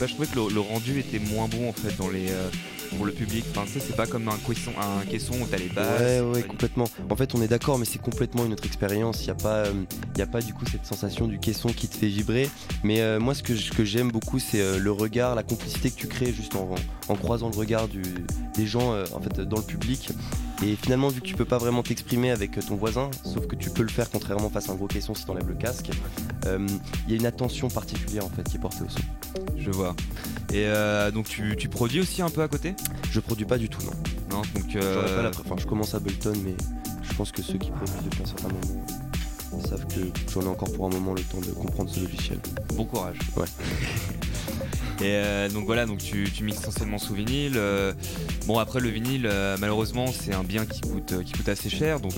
trouvais que le, rendu était moins bon en fait dans les euh, pour le public. Enfin, c'est pas comme un caisson, un caisson où t'as les basses. Ouais, ouais, complètement. En fait, on est d'accord, mais c'est complètement une autre expérience. Il n'y a, pas, euh, y a pas du coup cette sensation du caisson qui te fait vibrer. Mais euh, moi, ce que, j'aime beaucoup, c'est euh, le regard, la complicité que tu crées juste en, en croisant le regard du, des gens en fait, dans le public. Et finalement, vu que tu peux pas vraiment t'exprimer avec ton voisin, sauf que tu peux le faire contrairement face à un gros caisson si t'enlèves le casque, euh, il y a une attention particulière en fait qui est portée au son. Je vois. Et euh, donc tu, tu produis aussi un peu à côté? Je produis pas du tout, non. Non, donc pas euh, la enfin, je commence à Bulton, mais je pense que ceux qui produisent depuis un certain moment savent que j'en ai encore pour un moment le temps de comprendre ce logiciel. bon courage. Ouais. Et euh, donc voilà, donc tu, tu mixes essentiellement sous vinyle. euh, bon après le vinyle, euh, malheureusement, c'est un bien qui coûte, qui coûte assez cher. Donc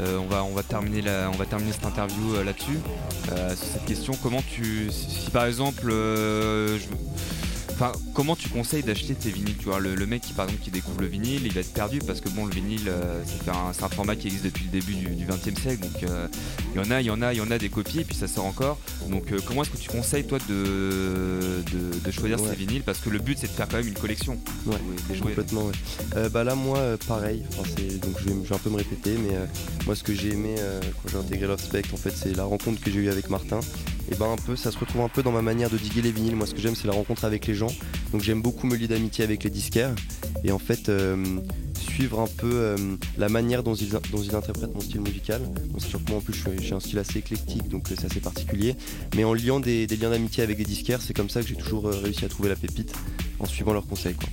on va on va terminer la, on va terminer cette interview là-dessus sur cette question. Comment tu, si, si par exemple, je- Enfin, comment tu conseilles d'acheter tes vinyles Tu vois, le, le mec qui par exemple qui découvre le vinyle, il va être perdu parce que bon, le vinyle, euh, c'est un, format qui existe depuis le début du, 20e siècle. Donc euh, il y en a, il y en a, il y en a des copies et puis ça sort encore. Donc euh, comment est-ce que tu conseilles toi de, de, de choisir Ouais. ces vinyles Parce que le but c'est de faire quand même une collection. Ouais, jouets. Complètement, ouais. Euh, bah là, moi, euh, pareil. Enfin, donc je vais, je vais un peu me répéter, mais euh, moi, ce que j'ai aimé euh, quand j'ai intégré Love Spect, en fait, c'est la rencontre que j'ai eue avec Martin. Et ben un peu, ça se retrouve un peu dans ma manière de diguer les vinyles. Moi, ce que j'aime, c'est la rencontre avec les gens. Donc j'aime beaucoup me lier d'amitié avec les disquaires et en fait suivre un peu euh, la manière dont ils, dont ils interprètent mon style musical. Bon, sachant que moi en plus j'ai un style assez éclectique donc euh, c'est assez particulier. Mais en liant des, des liens d'amitié avec des disquaires, c'est comme ça que j'ai toujours euh, réussi à trouver la pépite en suivant leurs conseils. Quoi.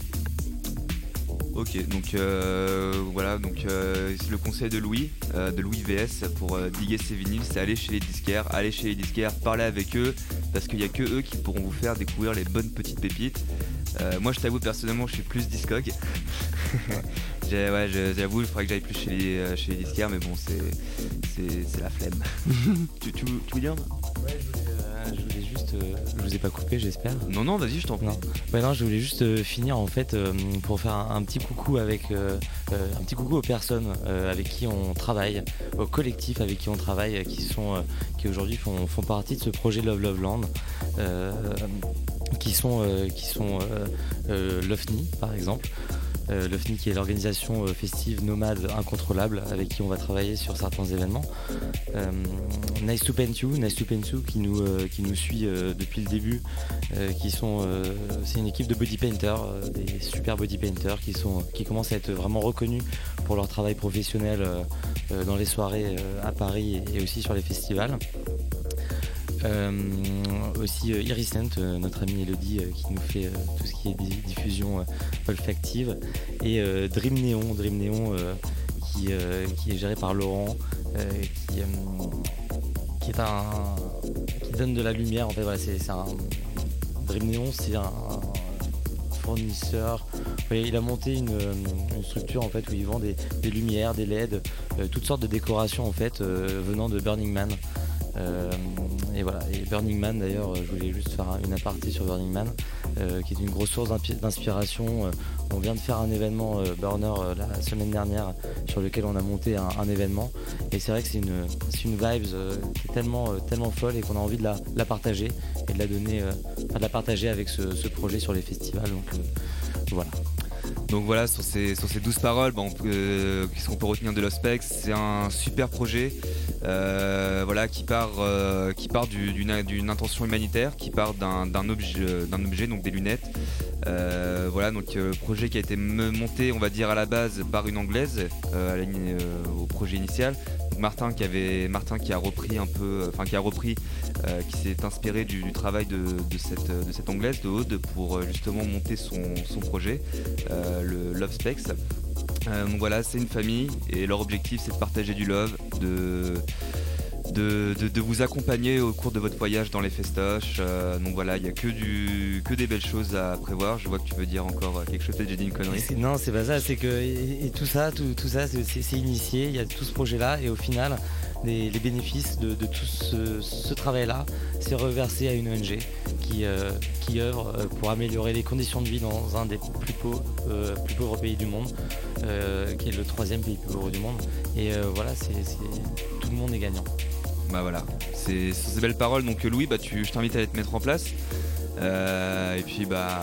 Ok, donc euh, voilà, donc euh, le conseil de Louis, euh, de Louis VS pour euh, diguer ses vinyles, c'est aller chez les disquaires, aller chez les disquaires, parler avec eux, parce qu'il n'y a que eux qui pourront vous faire découvrir les bonnes petites pépites. Euh, moi, je t'avoue personnellement, je suis plus discog. Ouais, je- j'avoue, il faudrait que j'aille plus chez les, euh, chez les disquaires, mais bon, c'est c'est- c'est la flemme. tu, tu, tu veux dire Ouais, je voulais, euh, je voulais juste. euh, je vous ai pas coupé, j'espère. Non, non, vas-y, je t'en prie. Non. Ouais, non, je voulais juste euh, finir en fait euh, pour faire un, un petit coucou avec un petit coucou aux personnes euh, avec qui on travaille, au collectif avec qui on travaille, qui sont euh, qui aujourd'hui font, font partie de ce projet Love Love Land, euh, qui sont euh, qui sont euh, euh, l'OFNI par exemple. Euh, L'OFNI qui est l'organisation euh, festive nomade incontrôlable avec qui on va travailler sur certains événements. Euh, nice to Paint You, Nice to Paint You qui nous, euh, suit depuis le début, qui sont, c'est une équipe de body painters, des super body painters qui, qui commencent à être vraiment reconnus pour leur travail professionnel dans les soirées à Paris et aussi sur les festivals. Euh, aussi euh, Iriscent, euh, notre amie Elodie qui nous fait tout ce qui est di- diffusion olfactive et Dream Néon, Dream Néon qui, est géré par Laurent, qui, donne de la lumière. En fait, c'est un Dream Néon, c'est un, fournisseur. Il a monté une, structure en fait où il vend des, lumières, des LED, toutes sortes de décorations en fait venant de Burning Man. Euh, et voilà, et Burning Man d'ailleurs, euh, je voulais juste faire un- une aparté sur Burning Man, euh, qui est une grosse source d'inspiration. On vient de faire un événement Burner la semaine dernière sur lequel on a monté un, événement. Et c'est vrai que c'est une, une vibes tellement, tellement folle et qu'on a envie de la, partager et de la donner, de la partager avec ce, ce projet sur les festivals. Donc voilà. Donc voilà, sur ces, sur ces 12 paroles, bah, euh, qu'est-ce qu'on peut retenir de l'Ospex C'est un super projet euh, voilà, qui part, euh, d'une intention humanitaire, qui part d'un objet, objet, donc des lunettes. Voilà, donc projet qui a été monté, on va dire à la base par une anglaise au projet initial. Martin qui a repris un peu, enfin qui a repris, qui s'est inspiré du, travail de, cette, anglaise de Aude pour justement monter son, projet, le Love Specs. Euh, donc voilà, c'est une famille et leur objectif c'est de partager du love, de, vous accompagner au cours de votre voyage dans les festoches. Euh, donc voilà, il n'y a que, du, des belles choses à prévoir. Je vois que tu veux dire encore euh, quelque chose, peut-être j'ai dit une connerie. Non, c'est pas ça, c'est que tout ça, tout, ça, c'est initié. Il y a tout ce projet-là, et au final, les, les bénéfices de, tout ce, travail-là, c'est reversé à une ONG qui, euh, qui œuvre euh, pour améliorer les conditions de vie dans un des plus pauvres, euh, pays du monde, qui est le troisième pays plus pauvre du monde. Et voilà, c'est tout le monde est gagnant. Bah voilà, c'est ces belles paroles. Donc Louis, bah je t'invite à aller te mettre en place. Et puis bah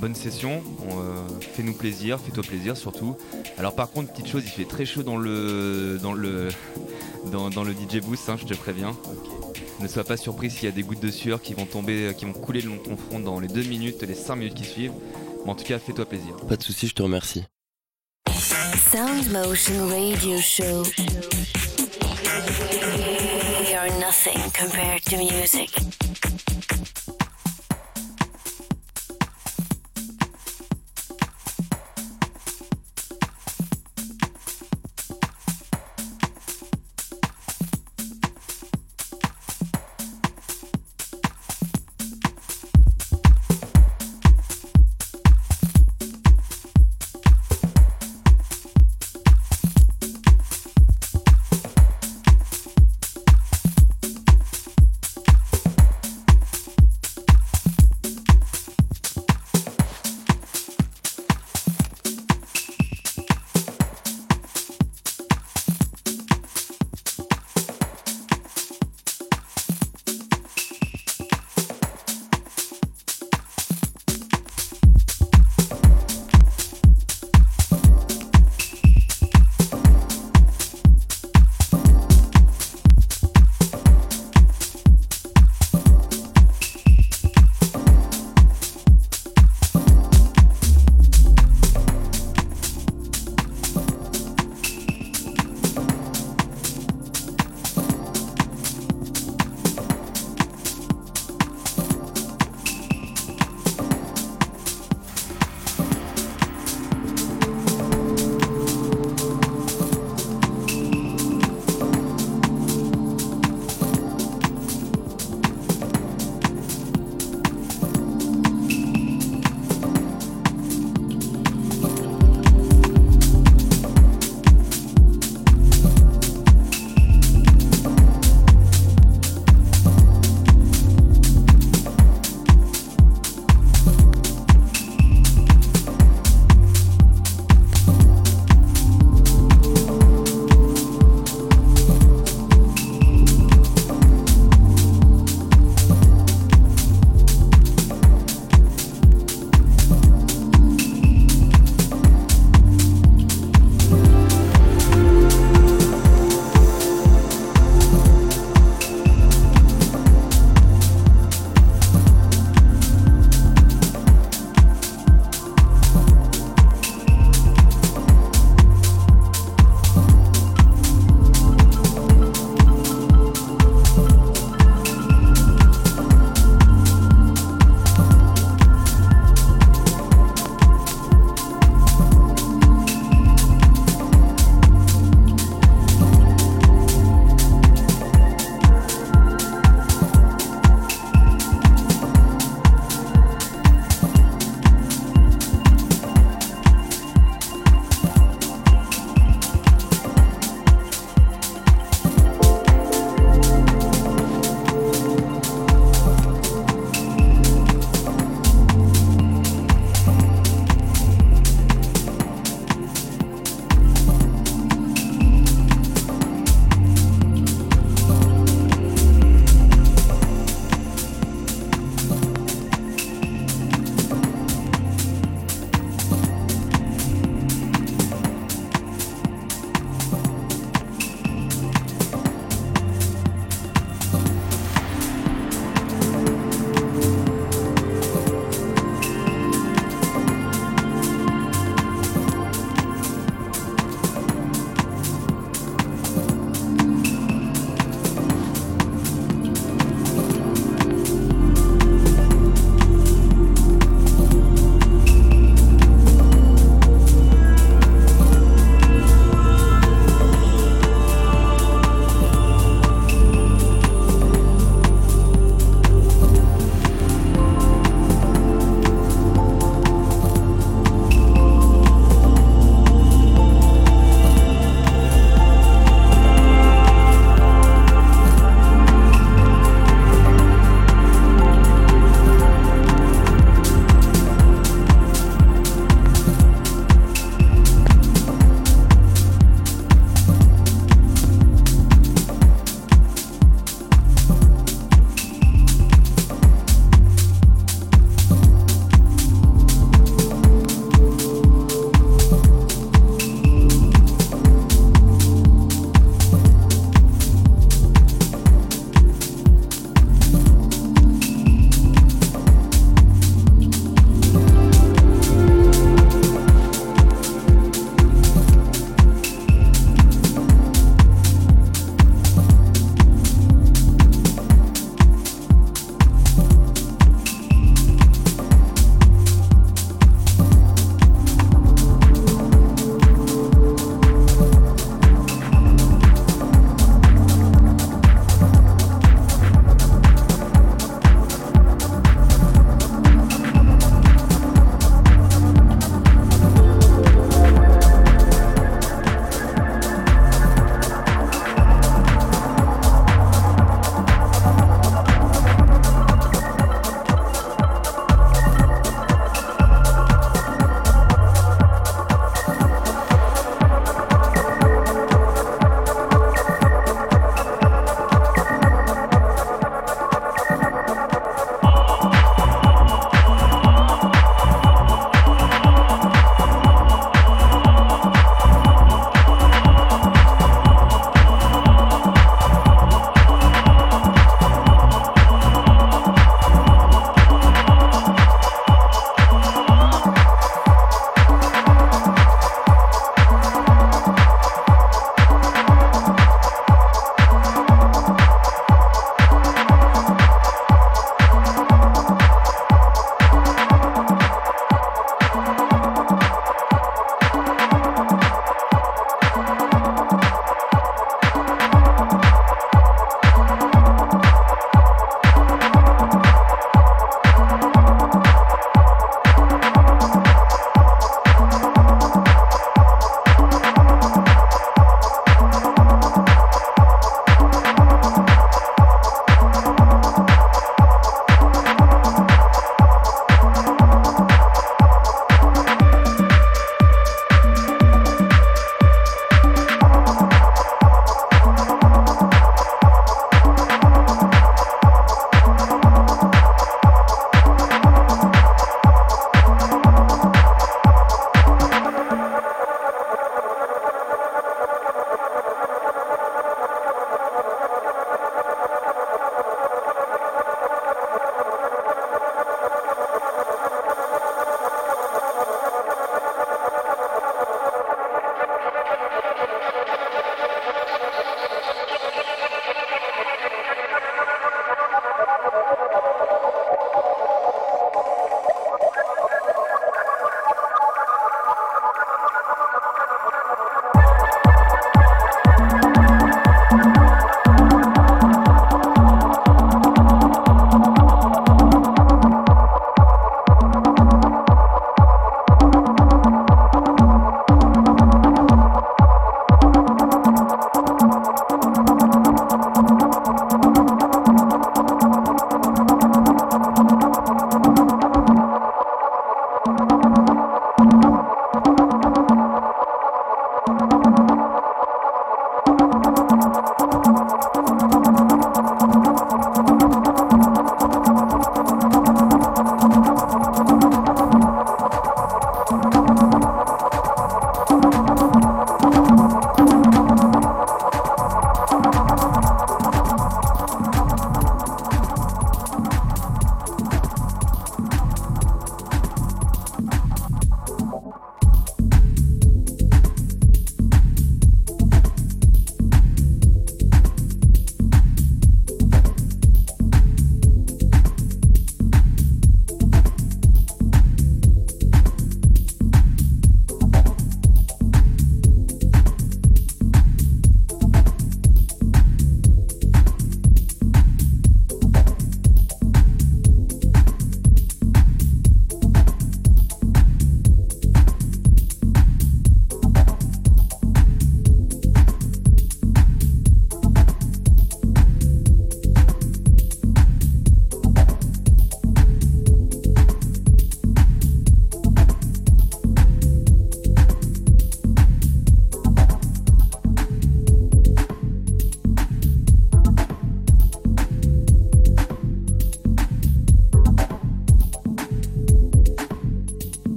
bonne session, On, fais-nous plaisir, fais-toi plaisir surtout. Alors par contre petite chose, il fait très chaud dans le dans le dans, dans le DJ booth, hein, je te préviens. Ne sois pas surpris s'il y a des gouttes de sueur qui vont tomber, qui vont couler le long de ton front dans les 2 minutes, les 5 minutes qui suivent. Mais en tout cas, fais-toi plaisir. Pas de soucis, je te remercie. Sound Motion Radio Show. We are nothing compared to music.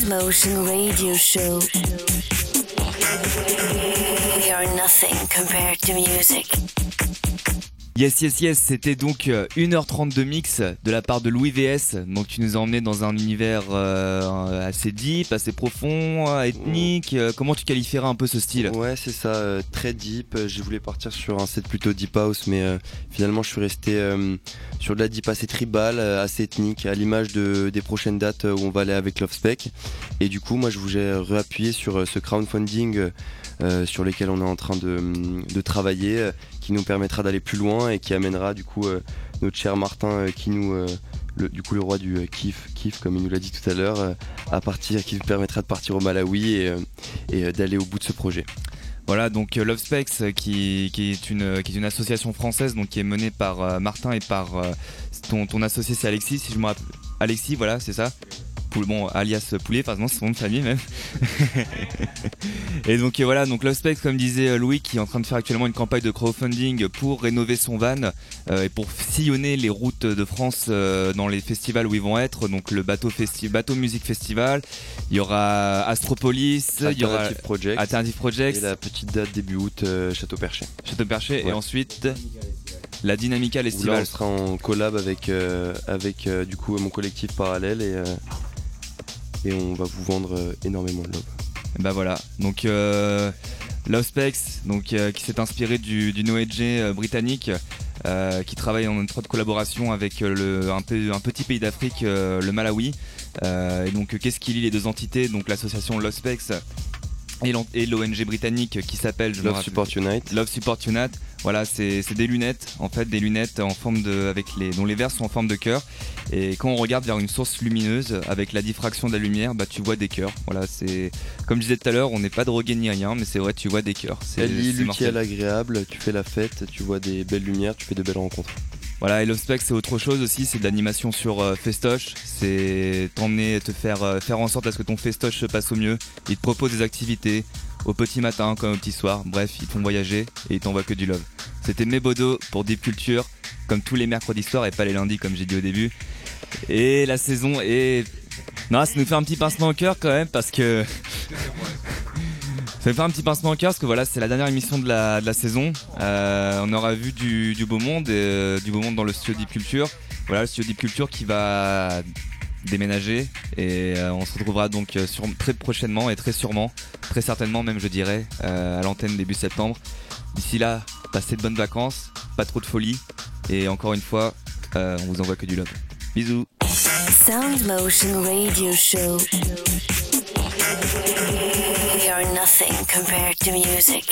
Motion Radio Show. We are nothing compared to music. Yes, yes, yes, c'était donc euh, 1h30 de mix de la part de Louis VS. Donc tu nous as emmené dans un univers euh, assez deep, assez profond, euh, ethnique. Euh, comment tu qualifierais un peu ce style? Ouais, c'est ça, euh, très deep. Euh, J'ai voulu partir sur un set plutôt deep house, mais euh, finalement je suis resté euh, sur de la deep assez tribal, euh, assez ethnique, à l'image de, des prochaines dates euh, où on va aller avec Love Spec. Et du coup, moi je voulais réappuyer sur euh, ce crowdfunding euh, euh, sur lequel on est en train de, travailler, euh, qui nous permettra d'aller plus loin et qui amènera du coup euh, notre cher Martin euh, qui nous... euh, du coup le roi du euh, kiff, comme il nous l'a dit tout à l'heure, euh, à partir, qui nous permettra de partir au Malawi et, euh, euh, d'aller au bout de ce projet. Voilà, donc euh, Love Specs, euh, qui, est une, association française, donc qui est menée par euh, Martin et par euh, ton, ton associé, c'est Alexis, si je me rappelle. Alexis, voilà, c'est ça? Bon, alias Poulet, pardon, c'est son nom de famille même. et donc euh, voilà, donc Love Specs, comme disait euh, Louis, qui est en train de faire actuellement une campagne de crowdfunding pour rénover son van euh, et pour sillonner les routes de France euh, dans les festivals où ils vont être. Donc le bateau, festi bateau Music Festival, il y aura Astropolis, il y aura Alternative Project Alternative Projects, et la petite date début août euh, Château Perché. Château Perché et ensuite la Dynamica Où là Festival. on sera en collab avec, euh, avec euh, du coup mon collectif parallèle et, euh, et on va vous vendre euh, énormément de love. Bah voilà. Donc euh, Love euh, qui s'est inspiré du, du euh, britannique, qui travaille en étroite collaboration avec un, petit pays d'Afrique, le Malawi. Et donc qu'est-ce qui lie les deux entités? Donc l'association Love et l'ONG britannique qui s'appelle Love rappelle- Support Unite. Love Support Unite. Voilà, c'est des lunettes, en fait, des lunettes en forme de, avec les, dont les verres sont en forme de cœur. Et quand on regarde vers une source lumineuse, avec la diffraction de la lumière, bah tu vois des cœurs. Voilà, c'est comme je disais tout à l'heure, on n'est pas drogué ni rien, mais c'est vrai, tu vois des cœurs. C'est l'utile l'agréable, tu fais la fête, tu vois des belles lumières, tu fais de belles rencontres. Voilà, et Love Spec, c'est autre chose aussi, c'est de l'animation sur euh, festoche. C'est t'emmener, te faire euh, faire en sorte à ce que ton festoche se passe au mieux. Ils te proposent des activités au petit matin comme au petit soir. Bref, ils te font voyager et ils t'envoient que du love. C'était Mebodo pour Deep Culture, comme tous les mercredis soirs et pas les lundis comme j'ai dit au début. Et la saison est... Non, ça nous fait un petit pincement au cœur quand même parce que... Ça me fait un petit pincement au cœur parce que voilà, c'est la dernière émission de la, de la saison. Euh, on aura vu du, du beau monde, euh, du beau monde dans le studio Deep Culture. Voilà, le studio Deep Culture qui va déménager et euh, on se retrouvera donc euh, sur, très prochainement et très sûrement, très certainement même je dirais, euh, à l'antenne début septembre. D'ici là, passez de bonnes vacances, pas trop de folie et encore une fois, euh, on vous envoie que du love. Bisous. We are nothing compared to music.